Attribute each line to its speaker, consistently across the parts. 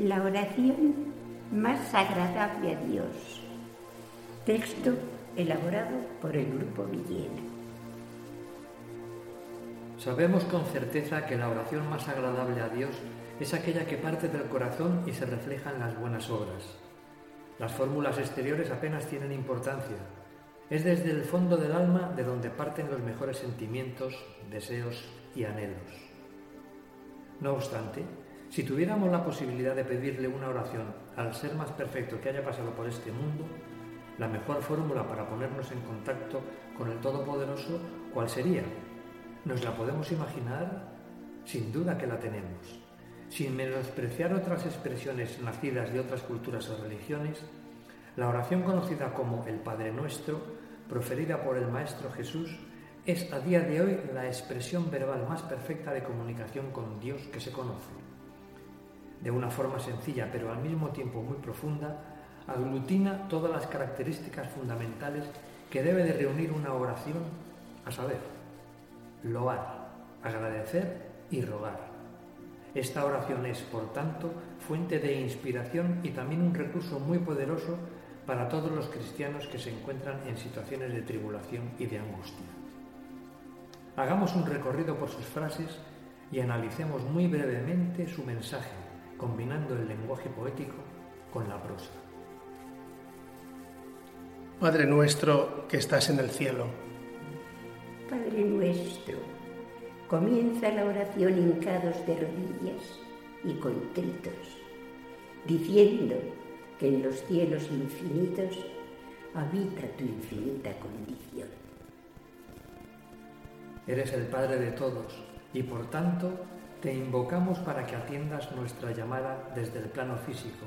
Speaker 1: La oración más agradable a Dios. Texto elaborado por el Grupo Villena.
Speaker 2: Sabemos con certeza que la oración más agradable a Dios es aquella que parte del corazón y se refleja en las buenas obras. Las fórmulas exteriores apenas tienen importancia. Es desde el fondo del alma de donde parten los mejores sentimientos, deseos y anhelos. No obstante, si tuviéramos la posibilidad de pedirle una oración al ser más perfecto que haya pasado por este mundo, la mejor fórmula para ponernos en contacto con el Todopoderoso, ¿cuál sería? ¿Nos la podemos imaginar? Sin duda que la tenemos. Sin menospreciar otras expresiones nacidas de otras culturas o religiones, la oración conocida como el Padre Nuestro, proferida por el Maestro Jesús, es a día de hoy la expresión verbal más perfecta de comunicación con Dios que se conoce. De una forma sencilla pero al mismo tiempo muy profunda, aglutina todas las características fundamentales que debe de reunir una oración, a saber, loar, agradecer y rogar. Esta oración es, por tanto, fuente de inspiración y también un recurso muy poderoso para todos los cristianos que se encuentran en situaciones de tribulación y de angustia. Hagamos un recorrido por sus frases y analicemos muy brevemente su mensaje, combinando el lenguaje poético con la prosa.
Speaker 3: Padre nuestro que estás en el cielo.
Speaker 1: Padre nuestro comienza la oración hincados de rodillas y contritos, diciendo que en los cielos infinitos habita tu infinita condición.
Speaker 2: Eres el Padre de todos y por tanto te invocamos para que atiendas nuestra llamada desde el plano físico,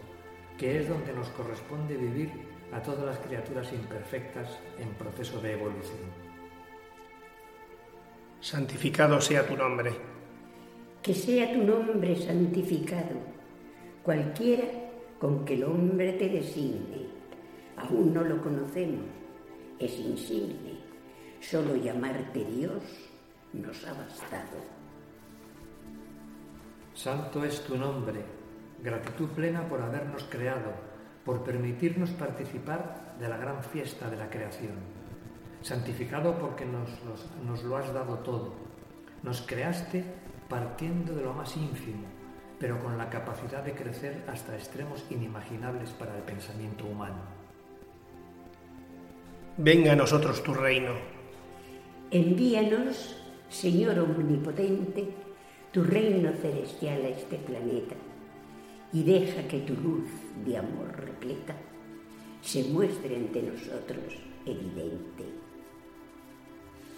Speaker 2: que es donde nos corresponde vivir a todas las criaturas imperfectas en proceso de evolución
Speaker 3: santificado sea tu nombre.
Speaker 1: Que sea tu nombre santificado, cualquiera con que el hombre te designe. Aún no lo conocemos, es insigne. Solo llamarte Dios nos ha bastado.
Speaker 2: Santo es tu nombre, gratitud plena por habernos creado, por permitirnos participar de la gran fiesta de la creación santificado porque nos, lo has dado todo. Nos creaste partiendo de lo más ínfimo, pero con la capacidad de crecer hasta extremos inimaginables para el pensamiento humano.
Speaker 3: Venga a nosotros tu reino.
Speaker 1: Envíanos, Señor Omnipotente, tu reino celestial a este planeta y deja que tu luz de amor repleta se muestre ante nosotros evidente.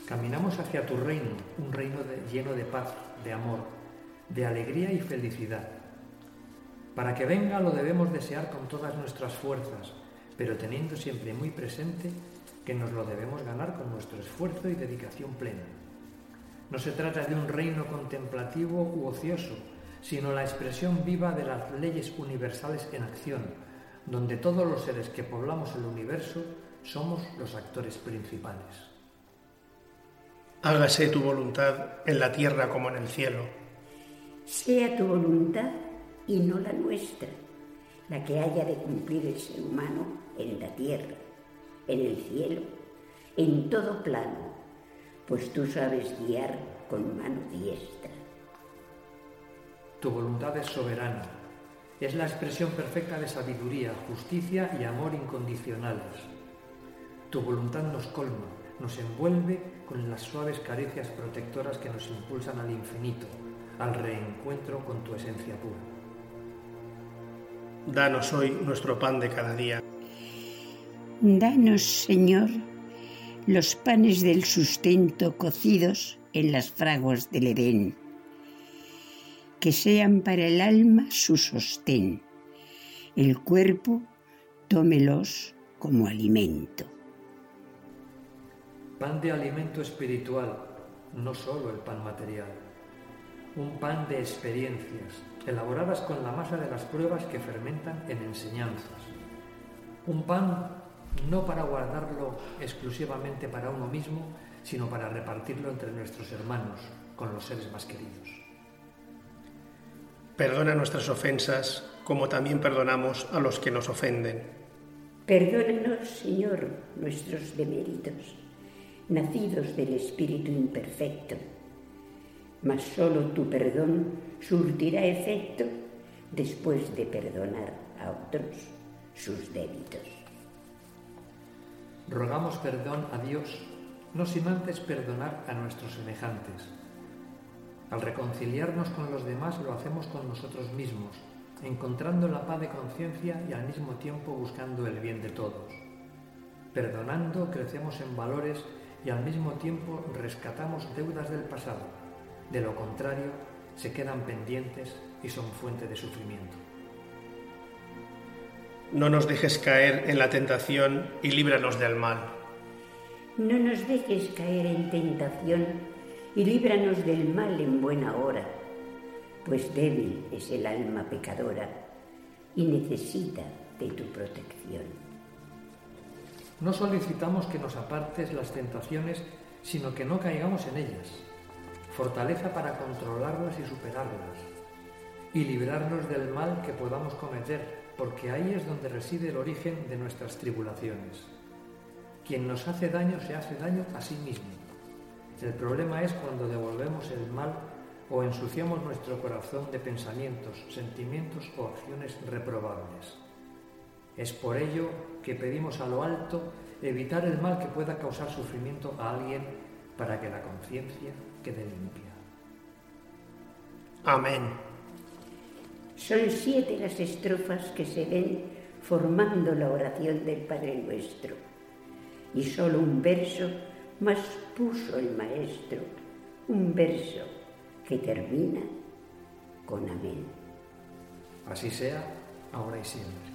Speaker 2: Caminamos hacia tu reino, un reino lleno de paz, de amor, de alegría y felicidad. Para que venga lo debemos desear con todas nuestras fuerzas, pero teniendo siempre muy presente que nos lo debemos ganar con nuestro esfuerzo y dedicación plena. No se trata de un reino contemplativo u ocioso, sino la expresión viva de las leyes universales en acción, donde todos los seres que poblamos el universo somos los actores principales.
Speaker 3: Hágase tu voluntad en la tierra como en el cielo.
Speaker 1: Sea tu voluntad y no la nuestra, la que haya de cumplir el ser humano en la tierra, en el cielo, en todo plano, pues tú sabes guiar con mano diestra.
Speaker 2: Tu voluntad es soberana, es la expresión perfecta de sabiduría, justicia y amor incondicionales. Tu voluntad nos colma, nos envuelve con las suaves caricias protectoras que nos impulsan al infinito, al reencuentro con tu esencia pura.
Speaker 3: Danos hoy nuestro pan de cada día.
Speaker 1: Danos, Señor, los panes del sustento cocidos en las fraguas del Edén, que sean para el alma su sostén, el cuerpo tómelos como alimento.
Speaker 2: Pan de alimento espiritual, no solo el pan material, un pan de experiencias, elaboradas con la masa de las pruebas que fermentan en enseñanzas, un pan no para guardarlo exclusivamente para uno mismo, sino para repartirlo entre nuestros hermanos, con los seres más queridos.
Speaker 3: Perdona nuestras ofensas como también perdonamos a los que nos ofenden.
Speaker 1: Perdónanos, Señor, nuestros deméritos, nacidos del Espíritu imperfecto, mas solo tu perdón surtirá efecto después de perdonar a otros sus débitos.
Speaker 2: Rogamos perdón a Dios, no sin antes perdonar a nuestros semejantes al reconciliarnos con los demás lo hacemos con nosotros mismos, encontrando la paz de conciencia y al mismo tiempo buscando el bien de todos. Perdonando crecemos en valores y al mismo tiempo rescatamos deudas del pasado. De lo contrario, se quedan pendientes y son fuente de sufrimiento.
Speaker 3: No nos dejes caer en la tentación y líbranos del mal.
Speaker 1: No nos dejes caer en tentación y líbranos del mal en buena hora, pues débil es el alma pecadora y necesita de tu protección.
Speaker 2: No solicitamos que nos apartes las tentaciones, sino que no caigamos en ellas. Fortaleza para controlarlas y superarlas. Y librarnos del mal que podamos cometer, porque ahí es donde reside el origen de nuestras tribulaciones. Quien nos hace daño se hace daño a sí mismo. El problema es cuando devolvemos el mal o ensuciamos nuestro corazón de pensamientos, sentimientos o acciones reprobables. Es por ello que pedimos a lo alto evitar el mal que pueda causar sufrimiento a alguien para que la conciencia quede limpia.
Speaker 3: Amén.
Speaker 1: Son siete las estrofas que se ven formando la oración del Padre Nuestro y solo un verso mas puso el maestro un verso que termina con amén.
Speaker 2: Así sea, ahora y siempre.